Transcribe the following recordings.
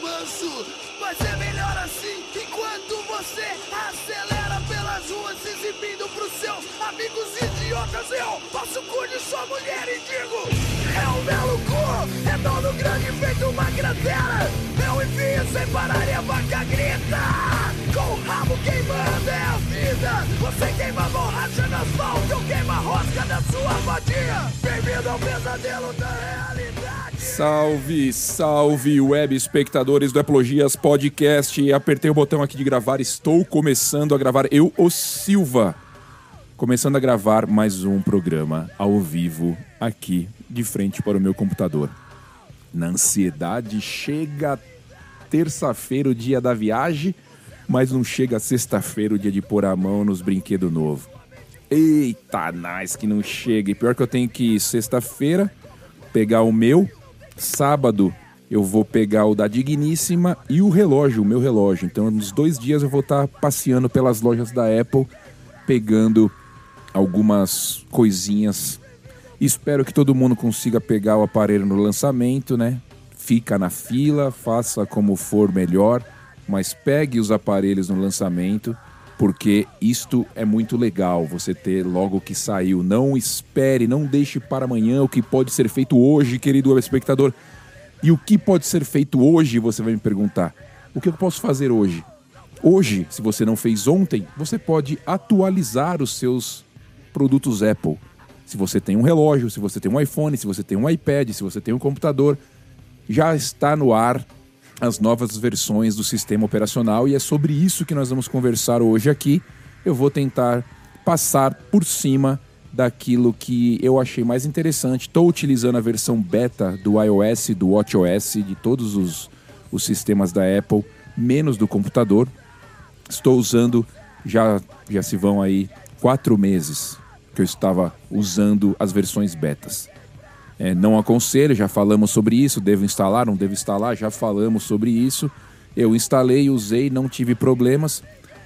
manso. Mas é melhor assim, enquanto você acelera pelas ruas, se exibindo pros seus amigos idiotas. Eu passo cu de sua mulher e digo: É um belo cu, é dono grande feito uma cratera. Eu envio sem parar e a vaca grita. Com o rabo queimando é a vida. Você queima borracha no asfalto, eu queimo a rosca da sua vadia. Bem-vindo ao pesadelo da realidade. Salve, salve, web espectadores do Eplogias Podcast. Apertei o botão aqui de gravar, estou começando a gravar. Eu, o Silva, começando a gravar mais um programa ao vivo aqui de frente para o meu computador. Na ansiedade, chega terça-feira, o dia da viagem, mas não chega sexta-feira, o dia de pôr a mão nos brinquedos novos. Eita, nice que não chega. E pior que eu tenho que ir sexta-feira pegar o meu, sábado eu vou pegar o da Digníssima e o relógio, o meu relógio. Então, nos dois dias eu vou estar passeando pelas lojas da Apple, pegando algumas coisinhas. Espero que todo mundo consiga pegar o aparelho no lançamento, né? Fica na fila, faça como for melhor, mas pegue os aparelhos no lançamento, porque isto é muito legal, você ter logo que saiu. Não espere, não deixe para amanhã o que pode ser feito hoje, querido espectador. E o que pode ser feito hoje, você vai me perguntar. O que eu posso fazer hoje? Hoje, se você não fez ontem, você pode atualizar os seus produtos Apple. Se você tem um relógio, se você tem um iPhone, se você tem um iPad, se você tem um computador, já está no ar as novas versões do sistema operacional e é sobre isso que nós vamos conversar hoje aqui. Eu vou tentar passar por cima daquilo que eu achei mais interessante. Estou utilizando a versão beta do iOS, do WatchOS, de todos os, os sistemas da Apple, menos do computador. Estou usando, já, já se vão aí quatro meses que eu estava usando as versões betas. É, não aconselho, já falamos sobre isso. Devo instalar, não devo instalar, já falamos sobre isso. Eu instalei, usei, não tive problemas.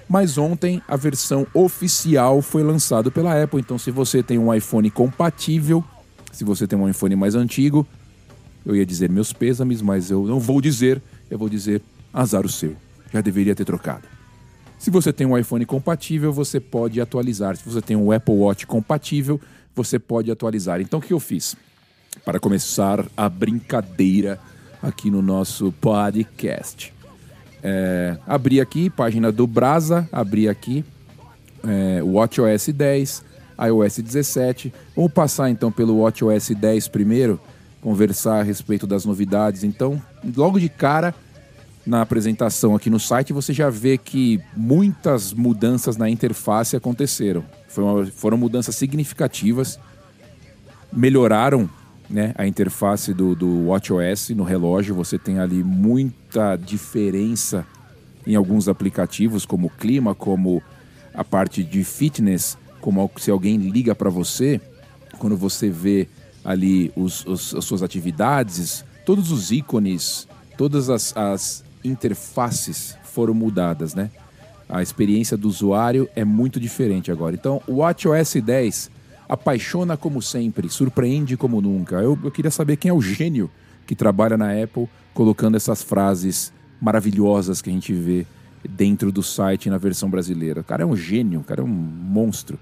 Mas ontem a versão oficial foi lançada pela Apple. Então, se você tem um iPhone compatível, se você tem um iPhone mais antigo, eu ia dizer meus pêsames, mas eu não vou dizer, eu vou dizer azar o seu. Já deveria ter trocado. Se você tem um iPhone compatível, você pode atualizar. Se você tem um Apple Watch compatível, você pode atualizar. Então, o que eu fiz? Para começar a brincadeira aqui no nosso podcast. É, abri aqui, página do Brasa, abri aqui, é, WatchOS 10, iOS 17. Vamos passar então pelo WatchOS 10 primeiro, conversar a respeito das novidades. Então, logo de cara, na apresentação aqui no site, você já vê que muitas mudanças na interface aconteceram. Foram, foram mudanças significativas, melhoraram né, a interface do, do WatchOS no relógio. Você tem ali muita diferença em alguns aplicativos, como clima, como a parte de fitness, como se alguém liga para você, quando você vê ali os, os, as suas atividades, todos os ícones, todas as, as interfaces foram mudadas, né? A experiência do usuário é muito diferente agora. Então, o WatchOS 10 apaixona como sempre, surpreende como nunca. Eu, eu queria saber quem é o gênio que trabalha na Apple colocando essas frases maravilhosas que a gente vê dentro do site na versão brasileira. O cara é um gênio, o cara é um monstro.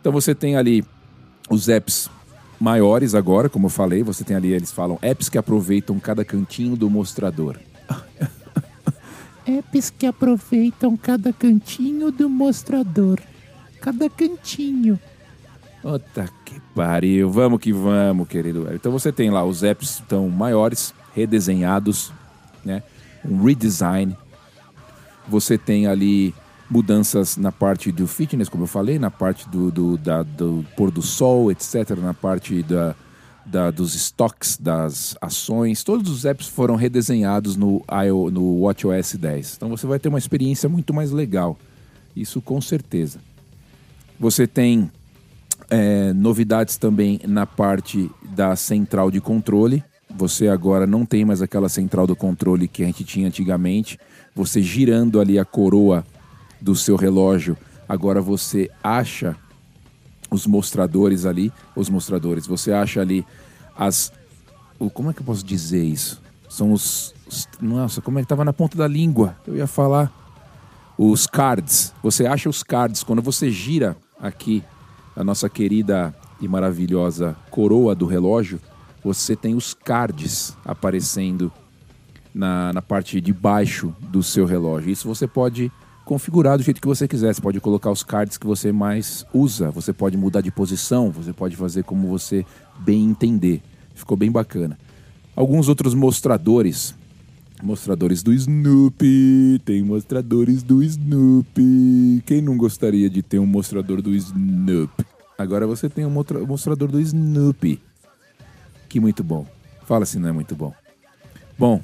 Então você tem ali os apps maiores agora, como eu falei, você tem ali, eles falam, apps que aproveitam cada cantinho do mostrador. apps que aproveitam cada cantinho do mostrador. Cada cantinho. Puta que pariu. Vamos que vamos, querido. Então você tem lá os apps tão maiores, redesenhados, né? Um redesign. Você tem ali mudanças na parte do fitness, como eu falei, na parte do, do, da, do pôr do sol, etc., na parte da, da, dos estoques das ações. Todos os apps foram redesenhados no, no WatchOS 10. Então você vai ter uma experiência muito mais legal. Isso com certeza. Você tem é, novidades também na parte da central de controle. Você agora não tem mais aquela central do controle que a gente tinha antigamente. Você girando ali a coroa do seu relógio, agora você acha os mostradores ali, os mostradores, você acha ali as como é que eu posso dizer isso? São os, os- Nossa, como é que na ponta da língua? Eu ia falar. Os cards. Você acha os cards. Quando você gira aqui a nossa querida e maravilhosa coroa do relógio, você tem os cards aparecendo na, na parte de baixo do seu relógio. Isso você pode configurar do jeito que você quiser. Você pode colocar os cards que você mais usa. Você pode mudar de posição. Você pode fazer como você bem entender. Ficou bem bacana. Alguns outros mostradores. Mostradores do Snoopy. Tem mostradores do Snoopy. Quem não gostaria de ter um mostrador do Snoopy? Agora você tem um mostrador do Snoopy. Que muito bom. Fala se não é muito bom. Bom,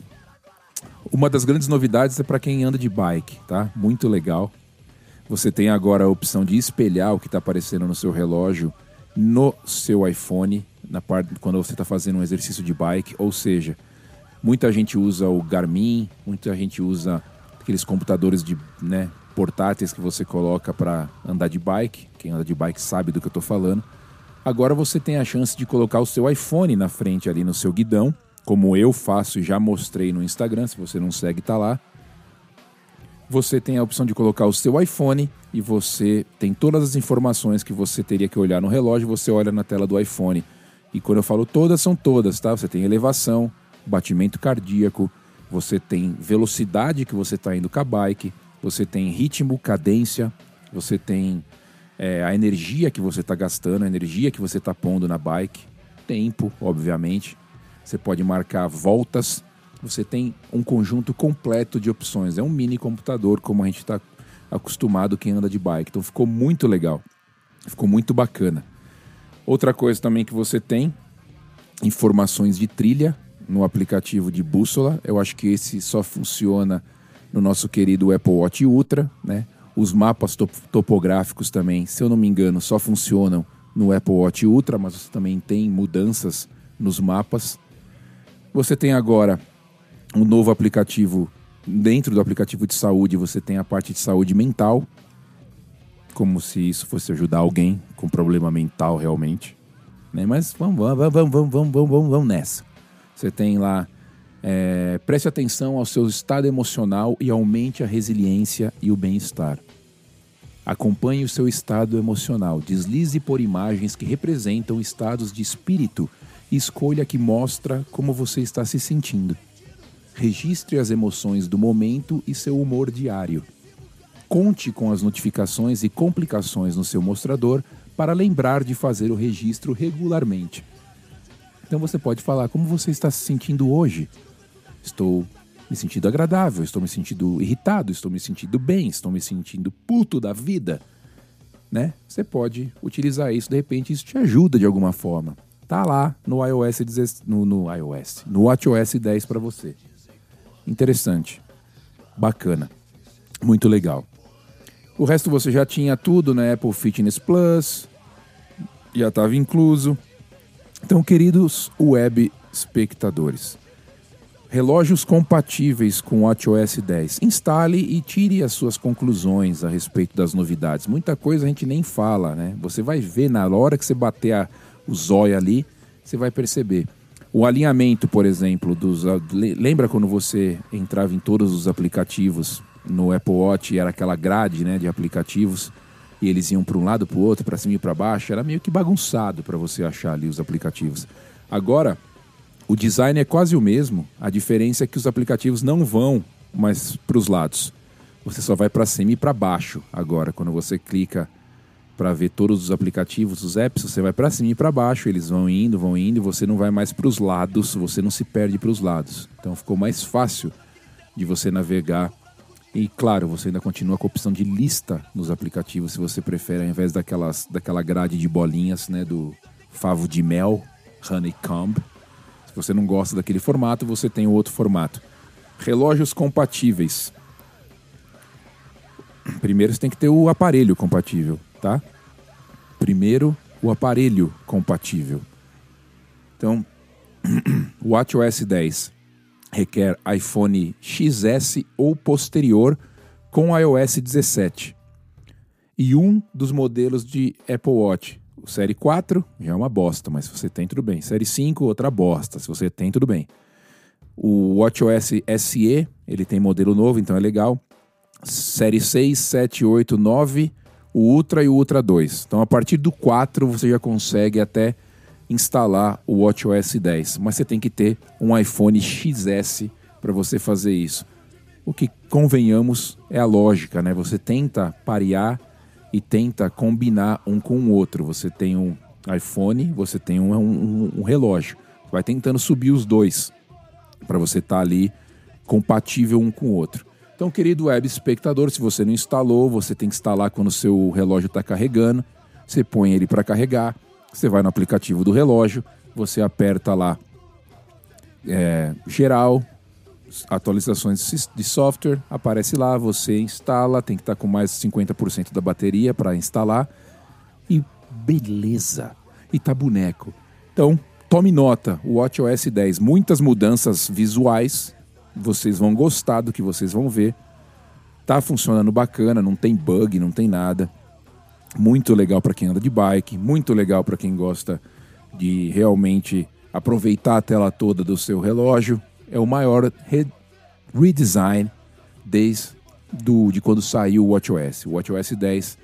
uma das grandes novidades é para quem anda de bike, tá? Muito legal. Você tem agora a opção de espelhar o que está aparecendo no seu relógio no seu iPhone, na parte quando você está fazendo um exercício de bike, ou seja, muita gente usa o Garmin, muita gente usa aqueles computadores de, né, portáteis que você coloca para andar de bike. Quem anda de bike sabe do que eu estou falando. Agora você tem a chance de colocar o seu iPhone na frente ali no seu guidão, como eu faço e já mostrei no Instagram, se você não segue, tá lá. Você tem a opção de colocar o seu iPhone e você tem todas as informações que você teria que olhar no relógio, você olha na tela do iPhone. E quando eu falo todas, são todas, tá? Você tem elevação, batimento cardíaco, você tem velocidade que você está indo com a bike, você tem ritmo, cadência, você tem é, a energia que você está gastando, a energia que você está pondo na bike, tempo, obviamente. Você pode marcar voltas. Você tem um conjunto completo de opções. É um mini computador, como a gente está acostumado quem anda de bike. Então ficou muito legal. Ficou muito bacana. Outra coisa também que você tem, informações de trilha no aplicativo de bússola. Eu acho que esse só funciona no nosso querido Apple Watch Ultra, né? Os mapas top- topográficos também, se eu não me engano, só funcionam no Apple Watch Ultra, mas você também tem mudanças nos mapas. Você tem agora um novo aplicativo. Dentro do aplicativo de saúde, você tem a parte de saúde mental. Como se isso fosse ajudar alguém com problema mental realmente. Né? Mas vamos, vamos, vamos, vamos, vamos, vamos, vamos, vamos nessa. Você tem lá. é, preste atenção ao seu estado emocional e aumente a resiliência e o bem-estar. Acompanhe o seu estado emocional. Deslize por imagens que representam estados de espírito e escolha que mostra como você está se sentindo. Registre as emoções do momento e seu humor diário. Conte com as notificações e complicações no seu mostrador para lembrar de fazer o registro regularmente. Então você pode falar como você está se sentindo hoje. Estou me sentindo agradável, estou me sentindo irritado, estou me sentindo bem, estou me sentindo puto da vida. Né? Você pode utilizar isso, de repente isso te ajuda de alguma forma. Tá lá no iOS 10, no, no iOS, no WatchOS 10 para você. Interessante. Bacana. Muito legal. O resto você já tinha tudo na Apple Fitness Plus, já estava incluso. Então, queridos web espectadores, relógios compatíveis com WatchOS 10. Instale e tire as suas conclusões a respeito das novidades. Muita coisa a gente nem fala, né? Você vai ver na hora que você bater a, o zóio ali, você vai perceber. O alinhamento, por exemplo, dos. le- Lembra quando você entrava em todos os aplicativos no Apple Watch e era aquela grade né, de aplicativos e eles iam para um lado, para o outro, para cima e para baixo? Era meio que bagunçado para você achar ali os aplicativos. Agora, o design é quase o mesmo, a diferença é que os aplicativos não vão mais para os lados. Você só vai para cima e para baixo agora. Quando você clica para ver todos os aplicativos, os apps, você vai para cima e para baixo, eles vão indo, vão indo, e você não vai mais para os lados, você não se perde para os lados. Então ficou mais fácil de você navegar. E claro, você ainda continua com a opção de lista nos aplicativos, se você prefere, ao invés daquelas, daquela grade de bolinhas, né, do favo de mel, honeycomb. Se você não gosta daquele formato, você tem o outro formato. Relógios compatíveis. Primeiro você tem que ter o aparelho compatível, tá? Primeiro, o aparelho compatível. Então, o WatchOS 10 requer iPhone XS ou posterior com iOS 17. E um dos modelos de Apple Watch, o Série 4, já é uma bosta, mas se você tem, tudo bem. Série 5, outra bosta, se você tem, tudo bem. O WatchOS SE, ele tem modelo novo, então é legal. Série 6, 7, 8, 9, o Ultra e o Ultra 2. Então a partir do 4 você já consegue até instalar o WatchOS 10, mas você tem que ter um iPhone XS para você fazer isso. O que convenhamos é a lógica, né? Você tenta parear e tenta combinar um com o outro. Você tem um iPhone, você tem um, um, um relógio. Vai tentando subir os dois para você estar tá ali compatível um com o outro. Então, querido web espectador, se você não instalou, você tem que instalar quando o seu relógio está carregando. Você põe ele para carregar, você vai no aplicativo do relógio, você aperta lá é, geral, atualizações de software, aparece lá, você instala, tem que estar tá com mais de 50% da bateria para instalar e beleza. E tá boneco. Então, tome nota, o WatchOS 10, muitas mudanças visuais, vocês vão gostar do que vocês vão ver. Tá funcionando bacana, não tem bug, não tem nada. Muito legal para quem anda de bike, muito legal para quem gosta de realmente aproveitar a tela toda do seu relógio. É o maior re redesign desde do, de quando saiu o WatchOS. O WatchOS 10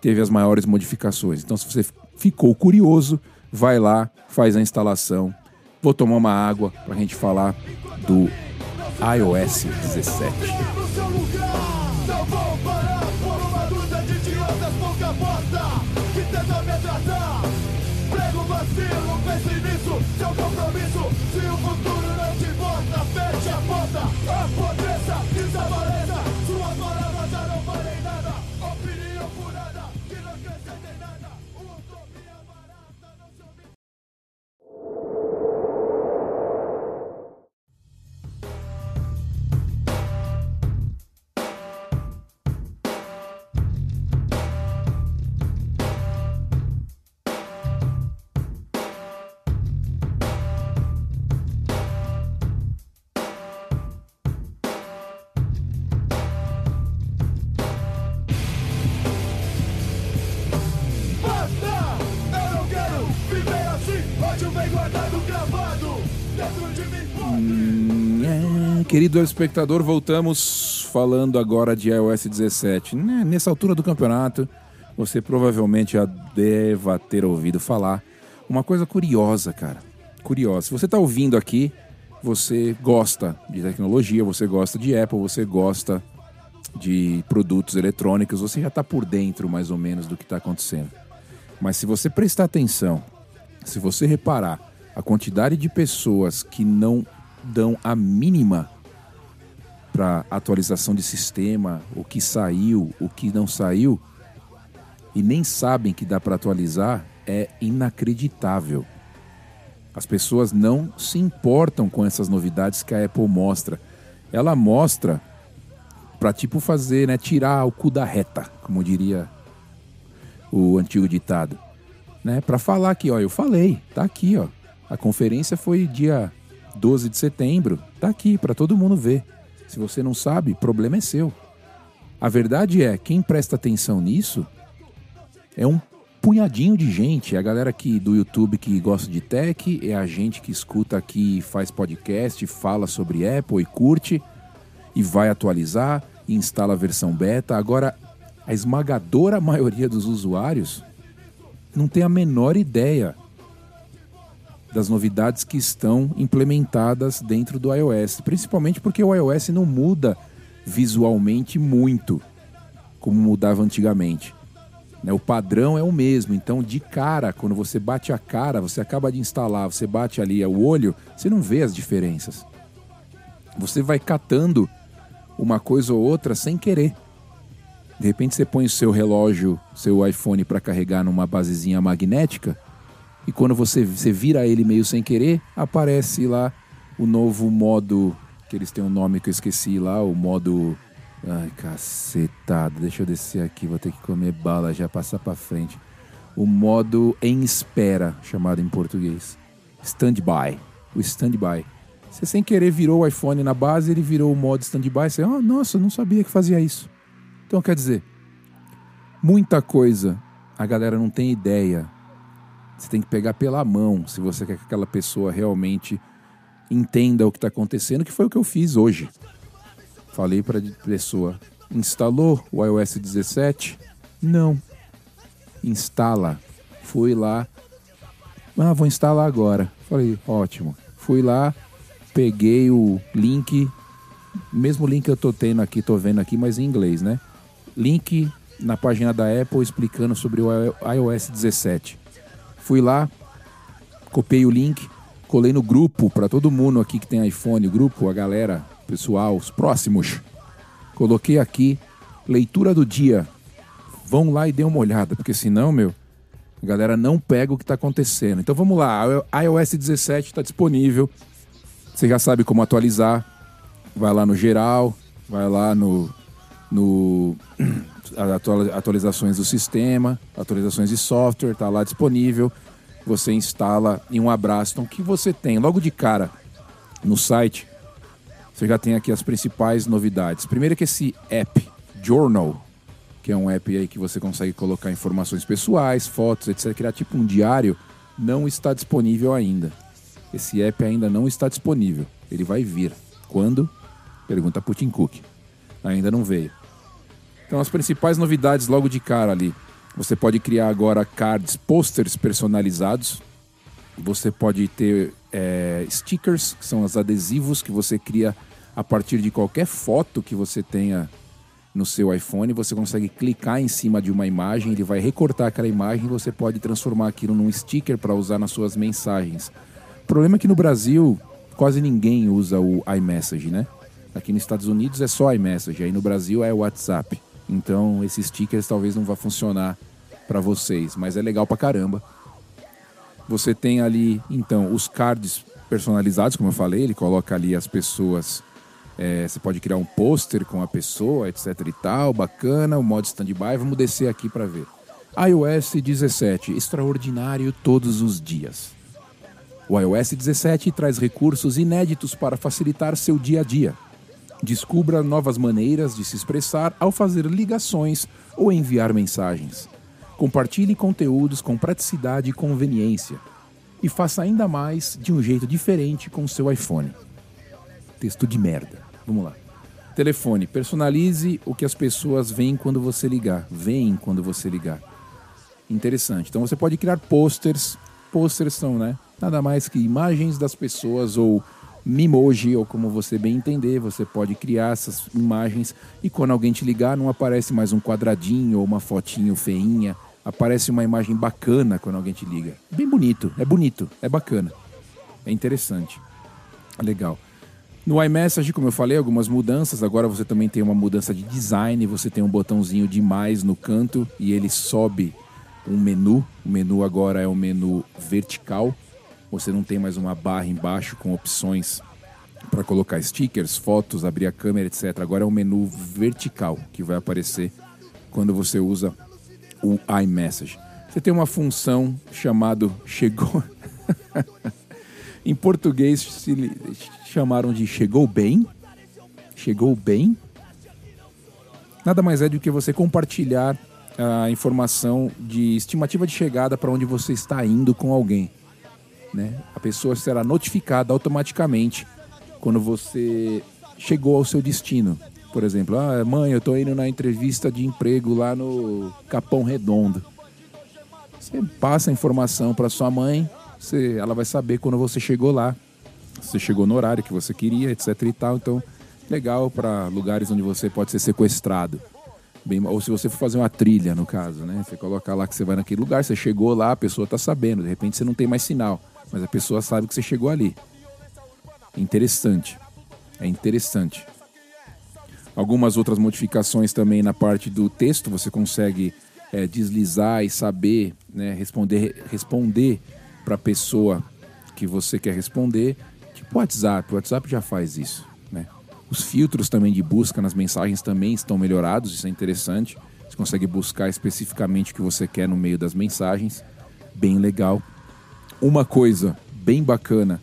teve as maiores modificações. Então, se você ficou curioso, vai lá, faz a instalação. Vou tomar uma água para a gente falar do iOS 17. Compromisso. Se o futuro não te importa, feche a porta. Apodreça, desapareça. Vem guardado, dentro de mim. É, querido espectador, voltamos falando agora de iOS 17. Né, Nessa altura do campeonato, você provavelmente já deva ter ouvido falar uma coisa curiosa, cara. Curiosa. Se você está ouvindo aqui, você gosta de tecnologia, você gosta de Apple, você gosta de produtos eletrônicos, você já está por dentro mais ou menos do que está acontecendo. Mas se você prestar atenção, se você reparar a quantidade de pessoas que não dão a mínima para atualização de sistema, o que saiu, o que não saiu, e nem sabem que dá para atualizar, é inacreditável. As pessoas não se importam com essas novidades que a Apple mostra. Ela mostra para tipo fazer, né, tirar o cu da reta, como diria o antigo ditado, né? Para falar que, ó, eu falei, tá aqui, ó. A conferência foi dia 12 de setembro, tá aqui para todo mundo ver. Se você não sabe, problema é seu. A verdade é, quem presta atenção nisso é um punhadinho de gente. É a galera aqui do YouTube que gosta de tech, é a gente que escuta aqui, faz podcast, fala sobre Apple e curte e vai atualizar e instala a versão beta. Agora, a esmagadora maioria dos usuários não tem a menor ideia das novidades que estão implementadas dentro do iOS, principalmente porque o iOS não muda visualmente muito como mudava antigamente. Né? O padrão é o mesmo, então de cara, quando você bate a cara, você acaba de instalar, você bate ali o olho, você não vê as diferenças. Você vai catando uma coisa ou outra sem querer. De repente você põe o seu relógio, seu iPhone para carregar numa basezinha magnética e quando você, você vira ele meio sem querer, aparece lá o novo modo, que eles têm um nome que eu esqueci lá, o modo... Ai, cacetada, deixa eu descer aqui, vou ter que comer bala já, passar para frente. O modo em espera, chamado em português. Standby, o standby. Você sem querer virou o iPhone na base, ele virou o modo standby. Você, oh, nossa, não sabia que fazia isso. Então quer dizer, muita coisa a galera não tem ideia. Você tem que pegar pela mão se você quer que aquela pessoa realmente entenda o que está acontecendo, que foi o que eu fiz hoje. Falei para a pessoa: instalou o iOS 17? Não. Instala. Fui lá. Ah, vou instalar agora. Falei: ótimo. Fui lá, peguei o link, mesmo link que eu tô tendo aqui, tô vendo aqui, mas em inglês, né? Link na página da Apple explicando sobre o iOS 17. Fui lá, copiei o link, colei no grupo para todo mundo aqui que tem iPhone, grupo, a galera, pessoal, os próximos. Coloquei aqui leitura do dia. Vão lá e dêem uma olhada, porque senão, meu, a galera não pega o que está acontecendo. Então vamos lá, iOS 17 está disponível. Você já sabe como atualizar. Vai lá no geral, vai lá no, no atualizações do sistema, atualizações de software, está lá disponível. Você instala em um abraço. Então, o que você tem logo de cara no site? Você já tem aqui as principais novidades. Primeiro que esse app Journal, que é um app aí que você consegue colocar informações pessoais, fotos, etc, criar tipo um diário, não está disponível ainda. Esse app ainda não está disponível. Ele vai vir. Quando? Pergunta Tim Cook. Ainda não veio. Então, as principais novidades logo de cara ali. Você pode criar agora cards, posters personalizados. Você pode ter é, stickers, que são os adesivos que você cria a partir de qualquer foto que você tenha no seu iPhone. Você consegue clicar em cima de uma imagem, ele vai recortar aquela imagem e você pode transformar aquilo num sticker para usar nas suas mensagens. O problema é que no Brasil quase ninguém usa o iMessage, né? Aqui nos Estados Unidos é só iMessage, aí no Brasil é o WhatsApp. Então, esses stickers talvez não vá funcionar para vocês, mas é legal pra caramba. Você tem ali, então, os cards personalizados, como eu falei, ele coloca ali as pessoas. É, você pode criar um pôster com a pessoa, etc e tal, bacana, o modo standby. Vamos descer aqui para ver. iOS 17, extraordinário todos os dias. O iOS 17 traz recursos inéditos para facilitar seu dia a dia. Descubra novas maneiras de se expressar ao fazer ligações ou enviar mensagens. Compartilhe conteúdos com praticidade e conveniência. E faça ainda mais de um jeito diferente com seu iPhone. Texto de merda. Vamos lá. Telefone. Personalize o que as pessoas veem quando você ligar. Veem quando você ligar. Interessante. Então você pode criar posters. Posters são, né? Nada mais que imagens das pessoas ou Mimoji, ou como você bem entender, você pode criar essas imagens e quando alguém te ligar não aparece mais um quadradinho ou uma fotinho feinha, aparece uma imagem bacana quando alguém te liga. Bem bonito, é bonito, é bacana, é interessante, legal. No iMessage, como eu falei, algumas mudanças. Agora você também tem uma mudança de design. Você tem um botãozinho de mais no canto e ele sobe um menu. O menu agora é um menu vertical. Você não tem mais uma barra embaixo com opções para colocar stickers, fotos, abrir a câmera, etc. Agora é um menu vertical que vai aparecer quando você usa o iMessage. Você tem uma função chamado chegou. em português se chamaram de chegou bem. Chegou bem. Nada mais é do que você compartilhar a informação de estimativa de chegada para onde você está indo com alguém. Né? A pessoa será notificada automaticamente quando você chegou ao seu destino. Por exemplo, ah, mãe, eu estou indo na entrevista de emprego lá no Capão Redondo. Você passa a informação para sua mãe, você, ela vai saber quando você chegou lá. Você chegou no horário que você queria, etc e tal. Então, legal para lugares onde você pode ser sequestrado. Bem, ou se você for fazer uma trilha, no caso, né? Você coloca lá que você vai naquele lugar, você chegou lá, a pessoa está sabendo, de repente você não tem mais sinal mas a pessoa sabe que você chegou ali. Interessante. É interessante. Algumas outras modificações também na parte do texto, você consegue é, deslizar e saber né, responder responder para a pessoa que você quer responder. Tipo o WhatsApp, o WhatsApp já faz isso. Né? Os filtros também de busca nas mensagens também estão melhorados, isso é interessante. Você consegue buscar especificamente o que você quer no meio das mensagens. Bem legal. Uma coisa bem bacana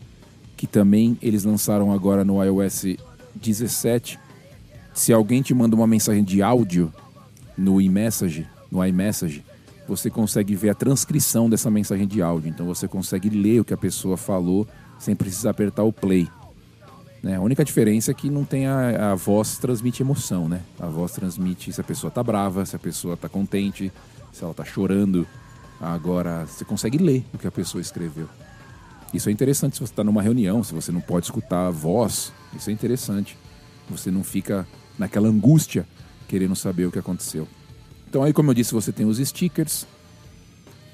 que também eles lançaram agora no iOS 17. Se alguém te manda uma mensagem de áudio no iMessage, no iMessage, você consegue ver a transcrição dessa mensagem de áudio. Então você consegue ler o que a pessoa falou sem precisar apertar o play. Né? A única diferença é que não tem a, a voz transmite emoção, né? A voz transmite se a pessoa tá brava, se a pessoa tá contente, se ela tá chorando. Agora você consegue ler o que a pessoa escreveu. Isso é interessante se você está numa reunião, se você não pode escutar a voz. Isso é interessante. Você não fica naquela angústia querendo saber o que aconteceu. Então aí, como eu disse, você tem os stickers.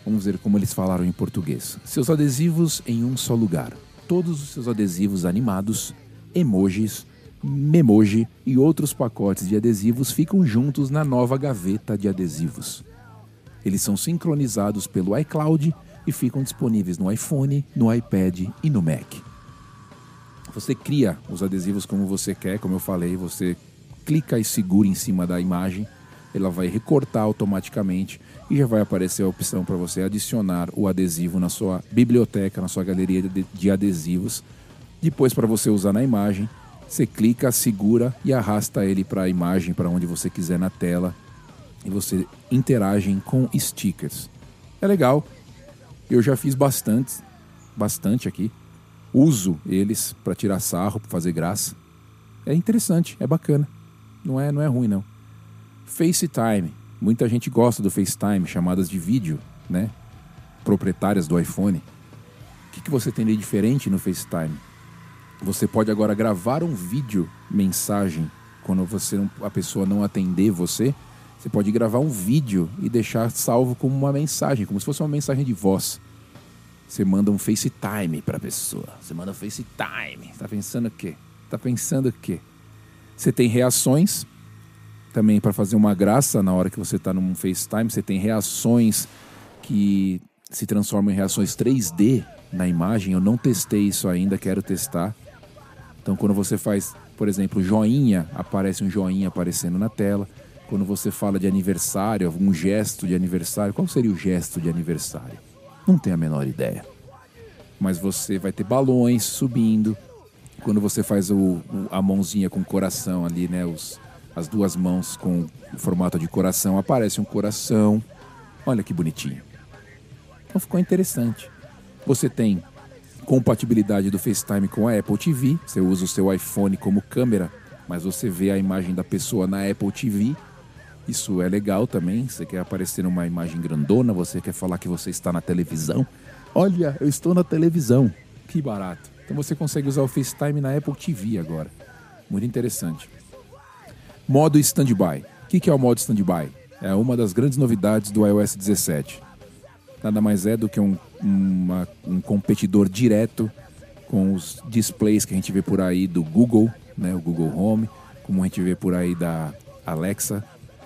Vamos ver como eles falaram em português. Seus adesivos em um só lugar. Todos os seus adesivos animados, emojis, memoji e outros pacotes de adesivos ficam juntos na nova gaveta de adesivos. Eles são sincronizados pelo iCloud e ficam disponíveis no iPhone, no iPad e no Mac. Você cria os adesivos como você quer, como eu falei, você clica e segura em cima da imagem, ela vai recortar automaticamente e já vai aparecer a opção para você adicionar o adesivo na sua biblioteca, na sua galeria de adesivos. Depois, para você usar na imagem, você clica, segura e arrasta ele para a imagem, para onde você quiser na tela. E você interage com stickers. É legal. Eu já fiz bastante, bastante aqui. Uso eles para tirar sarro, para fazer graça. É interessante, é bacana. Não é, não é ruim não. FaceTime. Muita gente gosta do FaceTime, chamadas de vídeo, né? Proprietárias do iPhone. O que, que você tem de diferente no FaceTime? Você pode agora gravar um vídeo mensagem quando você a pessoa não atender você. Você pode gravar um vídeo e deixar salvo como uma mensagem, como se fosse uma mensagem de voz. Você manda um FaceTime para a pessoa. Você manda um FaceTime. Tá pensando o quê? Tá pensando o quê? Você tem reações também para fazer uma graça na hora que você está num FaceTime. Você tem reações que se transformam em reações 3D na imagem. Eu não testei isso ainda, quero testar. Então, quando você faz, por exemplo, joinha, aparece um joinha aparecendo na tela. Quando você fala de aniversário, algum gesto de aniversário, qual seria o gesto de aniversário? Não tenho a menor ideia. Mas você vai ter balões subindo, quando você faz o, a mãozinha com o coração ali, né? Os, as duas mãos com o formato de coração, aparece um coração. Olha que bonitinho. Então ficou interessante. Você tem compatibilidade do FaceTime com a Apple TV. Você usa o seu iPhone como câmera, mas você vê a imagem da pessoa na Apple TV. Isso é legal também. Você quer aparecer numa imagem grandona, você quer falar que você está na televisão. Olha, eu estou na televisão. Que barato. Então você consegue usar o FaceTime na Apple TV agora. Muito interessante. Modo Standby. O que é o modo Standby? É uma das grandes novidades do iOS 17. Nada mais é do que um, uma, um competidor direto com os displays que a gente vê por aí do Google, né, o Google Home, como a gente vê por aí da Alexa,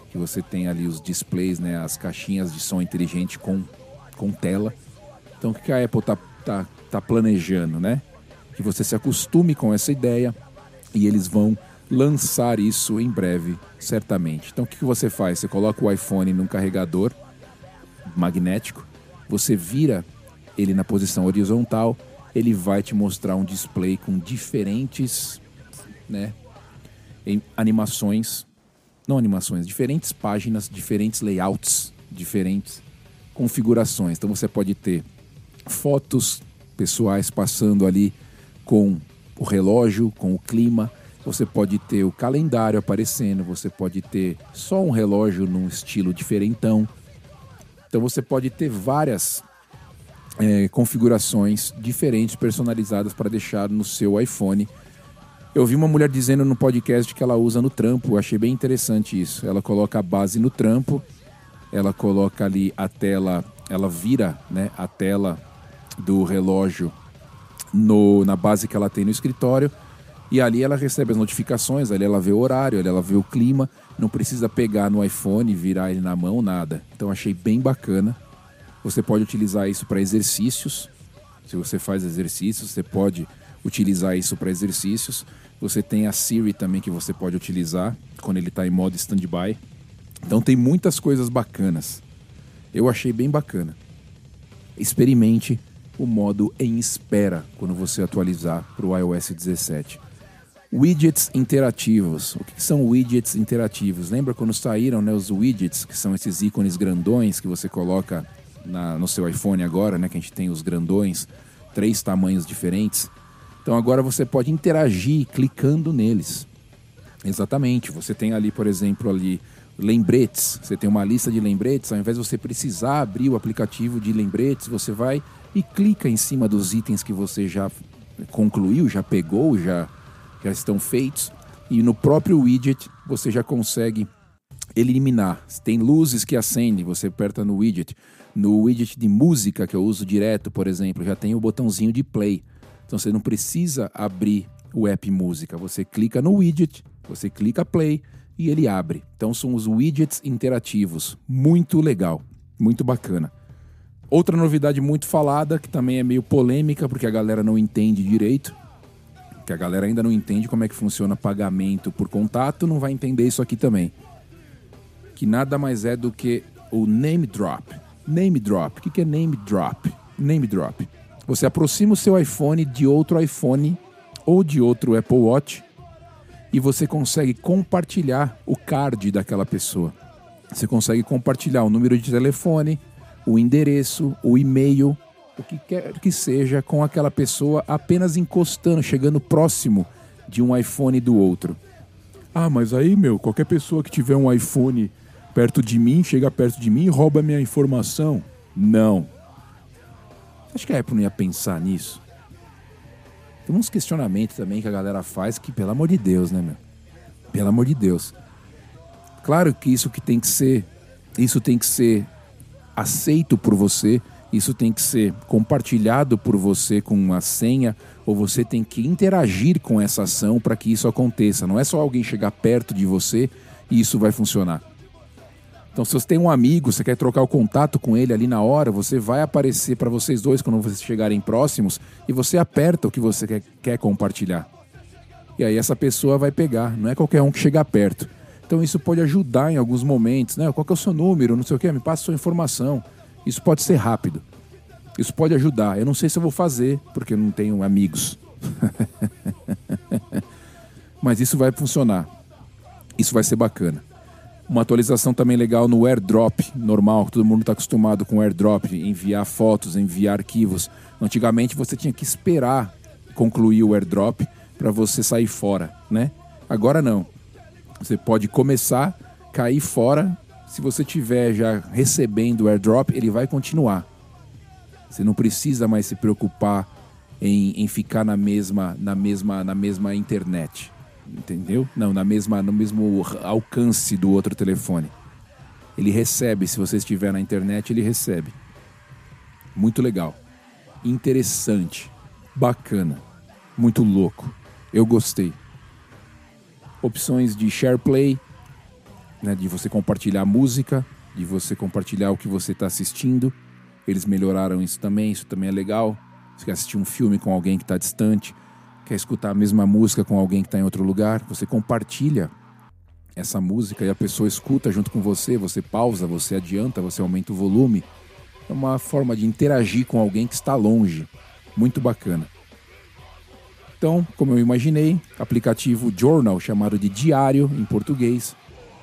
que você tem ali os displays, né, as caixinhas de som inteligente com, com tela. Então o que a Apple está tá, tá planejando, né? que você se acostume com essa ideia e eles vão lançar isso em breve, certamente. Então o que você faz? Você coloca o iPhone num carregador magnético, você vira ele na posição horizontal, ele vai te mostrar um display com diferentes né, animações, não animações, diferentes páginas, diferentes layouts, diferentes configurações. Então você pode ter fotos pessoais passando ali com o relógio, com o clima. Você pode ter o calendário aparecendo, você pode ter só um relógio num estilo diferentão. Então você pode ter várias é, configurações diferentes, personalizadas para deixar no seu iPhone. Eu vi uma mulher dizendo no podcast que ela usa no trampo, achei bem interessante isso. Ela coloca a base no trampo, ela coloca ali a tela, ela vira né, a tela do relógio no, na base que ela tem no escritório. E ali ela recebe as notificações, ali ela vê o horário, ali ela vê o clima. Não precisa pegar no iPhone, virar ele na mão, nada. Então achei bem bacana. Você pode utilizar isso para exercícios. Se você faz exercícios, você pode utilizar isso para exercícios. Você tem a Siri também que você pode utilizar quando ele está em modo standby. Então tem muitas coisas bacanas. Eu achei bem bacana. Experimente o modo em espera quando você atualizar para o iOS 17. Widgets interativos. O que são widgets interativos? Lembra quando saíram né, os widgets, que são esses ícones grandões que você coloca na, no seu iPhone agora, né? Que a gente tem os grandões, três tamanhos diferentes. Então agora você pode interagir clicando neles. Exatamente. Você tem ali, por exemplo, ali lembretes. Você tem uma lista de lembretes. Ao invés de você precisar abrir o aplicativo de lembretes, você vai e clica em cima dos itens que você já concluiu, já pegou, já já estão feitos e no próprio widget você já consegue eliminar. Tem luzes que acendem, você aperta no widget. No widget de música que eu uso direto, por exemplo, já tem o botãozinho de play. Então você não precisa abrir o app música. Você clica no widget, você clica play e ele abre. Então são os widgets interativos. Muito legal, muito bacana. Outra novidade muito falada, que também é meio polêmica porque a galera não entende direito, que a galera ainda não entende como é que funciona pagamento por contato, não vai entender isso aqui também. Que nada mais é do que o name drop. Name drop. O que é name drop? Name drop. Você aproxima o seu iPhone de outro iPhone ou de outro Apple Watch e você consegue compartilhar o card daquela pessoa. Você consegue compartilhar o número de telefone, o endereço, o e-mail, o que quer que seja com aquela pessoa apenas encostando, chegando próximo de um iPhone do outro. Ah, mas aí, meu, qualquer pessoa que tiver um iPhone perto de mim, chega perto de mim e rouba minha informação. Não. Acho que a Apple não ia pensar nisso. Tem uns questionamentos também que a galera faz que, pelo amor de Deus, né, meu? Pelo amor de Deus. Claro que isso que tem que ser, isso tem que ser aceito por você isso tem que ser compartilhado por você com uma senha ou você tem que interagir com essa ação para que isso aconteça. Não é só alguém chegar perto de você e isso vai funcionar. Então, se você tem um amigo, você quer trocar o contato com ele ali na hora, você vai aparecer para vocês dois quando vocês chegarem próximos e você aperta o que você quer, quer compartilhar. E aí essa pessoa vai pegar, não é qualquer um que chega perto. Então isso pode ajudar em alguns momentos, né? Qual é o seu número, não sei o que, me passa sua informação. Isso pode ser rápido. Isso pode ajudar. Eu não sei se eu vou fazer, porque eu não tenho amigos. Mas isso vai funcionar. Isso vai ser bacana. Uma atualização também legal no AirDrop normal, todo mundo está acostumado com AirDrop, enviar fotos, enviar arquivos. Antigamente você tinha que esperar concluir o AirDrop para você sair fora, né? Agora não. Você pode começar, cair fora se você tiver já recebendo o airdrop, ele vai continuar. Você não precisa mais se preocupar em, em ficar na mesma, na mesma, na mesma internet, entendeu? Não, na mesma, no mesmo alcance do outro telefone. Ele recebe, se você estiver na internet, ele recebe. Muito legal, interessante, bacana, muito louco. Eu gostei. Opções de SharePlay, né, de você compartilhar música, de você compartilhar o que você está assistindo. Eles melhoraram isso também, isso também é legal. Você quer assistir um filme com alguém que está distante, quer escutar a mesma música com alguém que está em outro lugar, você compartilha essa música e a pessoa escuta junto com você, você pausa, você adianta, você aumenta o volume. É uma forma de interagir com alguém que está longe. Muito bacana. Então, como eu imaginei, aplicativo Journal, chamado de Diário em português,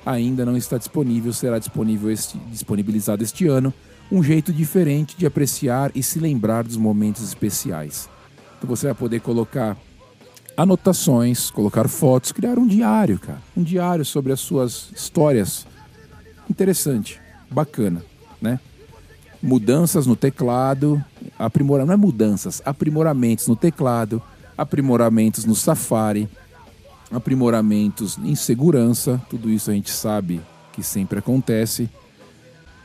ainda não está disponível, será disponível este, disponibilizado este ano, um jeito diferente de apreciar e se lembrar dos momentos especiais. Então você vai poder colocar anotações, colocar fotos, criar um diário, cara, um diário sobre as suas histórias. Interessante, bacana, né? Mudanças no teclado, aprimorar, não é mudanças, aprimoramentos no teclado, aprimoramentos no Safari, aprimoramentos em segurança, tudo isso a gente sabe que sempre acontece.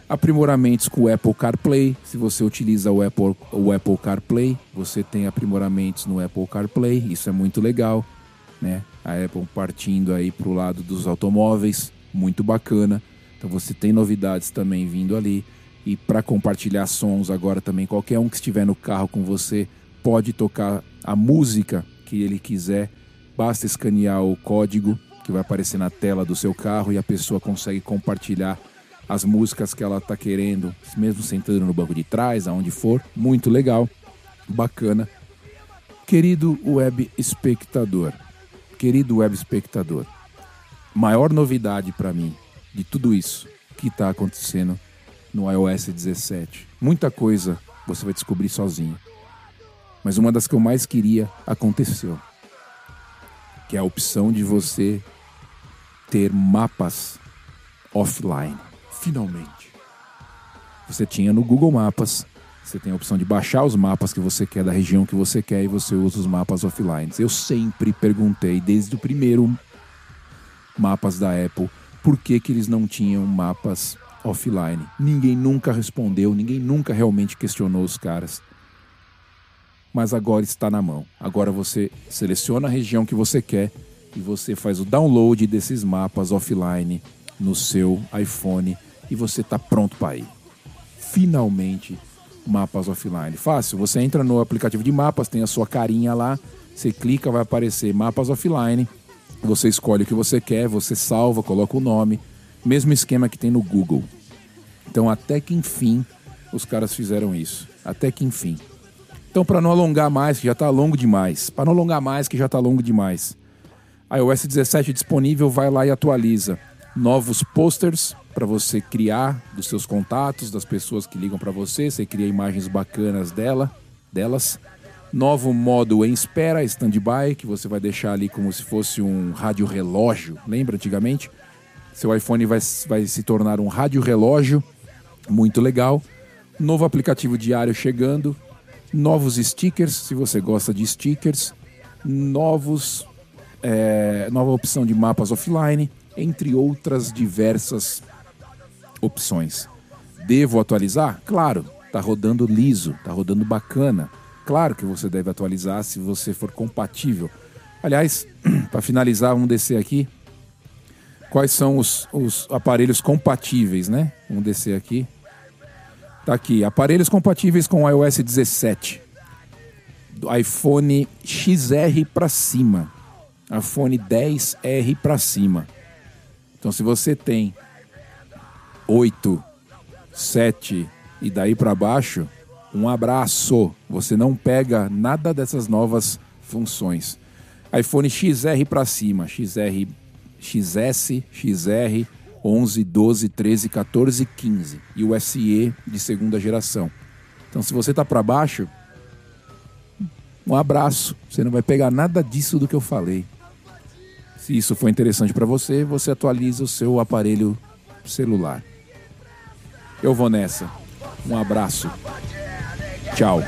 Aprimoramentos com o Apple CarPlay, se você utiliza o Apple, o Apple CarPlay, você tem aprimoramentos no Apple CarPlay, isso é muito legal, né? A Apple partindo aí para o lado dos automóveis, muito bacana. Então você tem novidades também vindo ali. E para compartilhar sons agora também, qualquer um que estiver no carro com você pode tocar a música que ele quiser Basta escanear o código que vai aparecer na tela do seu carro e a pessoa consegue compartilhar as músicas que ela está querendo, mesmo sentando no banco de trás, aonde for. Muito legal, bacana. Querido web espectador, querido web espectador, maior novidade para mim de tudo isso que está acontecendo no iOS 17. Muita coisa você vai descobrir sozinho. Mas uma das que eu mais queria aconteceu. Que é a opção de você ter mapas offline. Finalmente. Você tinha no Google Mapas, você tem a opção de baixar os mapas que você quer da região que você quer e você usa os mapas offline. Eu sempre perguntei desde o primeiro mapas da Apple por que, que eles não tinham mapas offline. Ninguém nunca respondeu, ninguém nunca realmente questionou os caras. Mas agora está na mão. Agora você seleciona a região que você quer e você faz o download desses mapas offline no seu iPhone e você está pronto para ir. Finalmente, mapas offline. Fácil, você entra no aplicativo de mapas, tem a sua carinha lá, você clica, vai aparecer mapas offline. Você escolhe o que você quer, você salva, coloca o nome, mesmo esquema que tem no Google. Então, até que enfim, os caras fizeram isso. Até que enfim. Então, para não alongar mais, que já está longo demais. Para não alongar mais, que já está longo demais. iOS 17 disponível, vai lá e atualiza. Novos posters para você criar dos seus contatos, das pessoas que ligam para você. Você cria imagens bacanas dela, delas. Novo modo em espera, standby, que você vai deixar ali como se fosse um rádio relógio. Lembra antigamente? Seu iPhone vai, vai se tornar um rádio relógio, muito legal. Novo aplicativo diário chegando, novos stickers, se você gosta de stickers, novos, é, nova opção de mapas offline, entre outras diversas opções. Devo atualizar? Claro, tá rodando liso, tá rodando bacana. Claro que você deve atualizar se você for compatível. Aliás, para finalizar, vamos descer aqui quais são os, os aparelhos compatíveis, né? Vamos descer aqui. Tá aqui, aparelhos compatíveis com iOS 17. Do iPhone XR para cima. iPhone 10R para cima. Então, se você tem 8, 7 e daí para baixo, um abraço. Você não pega nada dessas novas funções. iPhone XR para cima, XR XS, XR, 11, 12, 13, 14 15 e o SE de segunda geração. Então, se você está para baixo, um abraço. Você não vai pegar nada disso do que eu falei. Se isso for interessante para você, você atualiza o seu aparelho celular. Eu vou nessa. Um abraço. Tchau.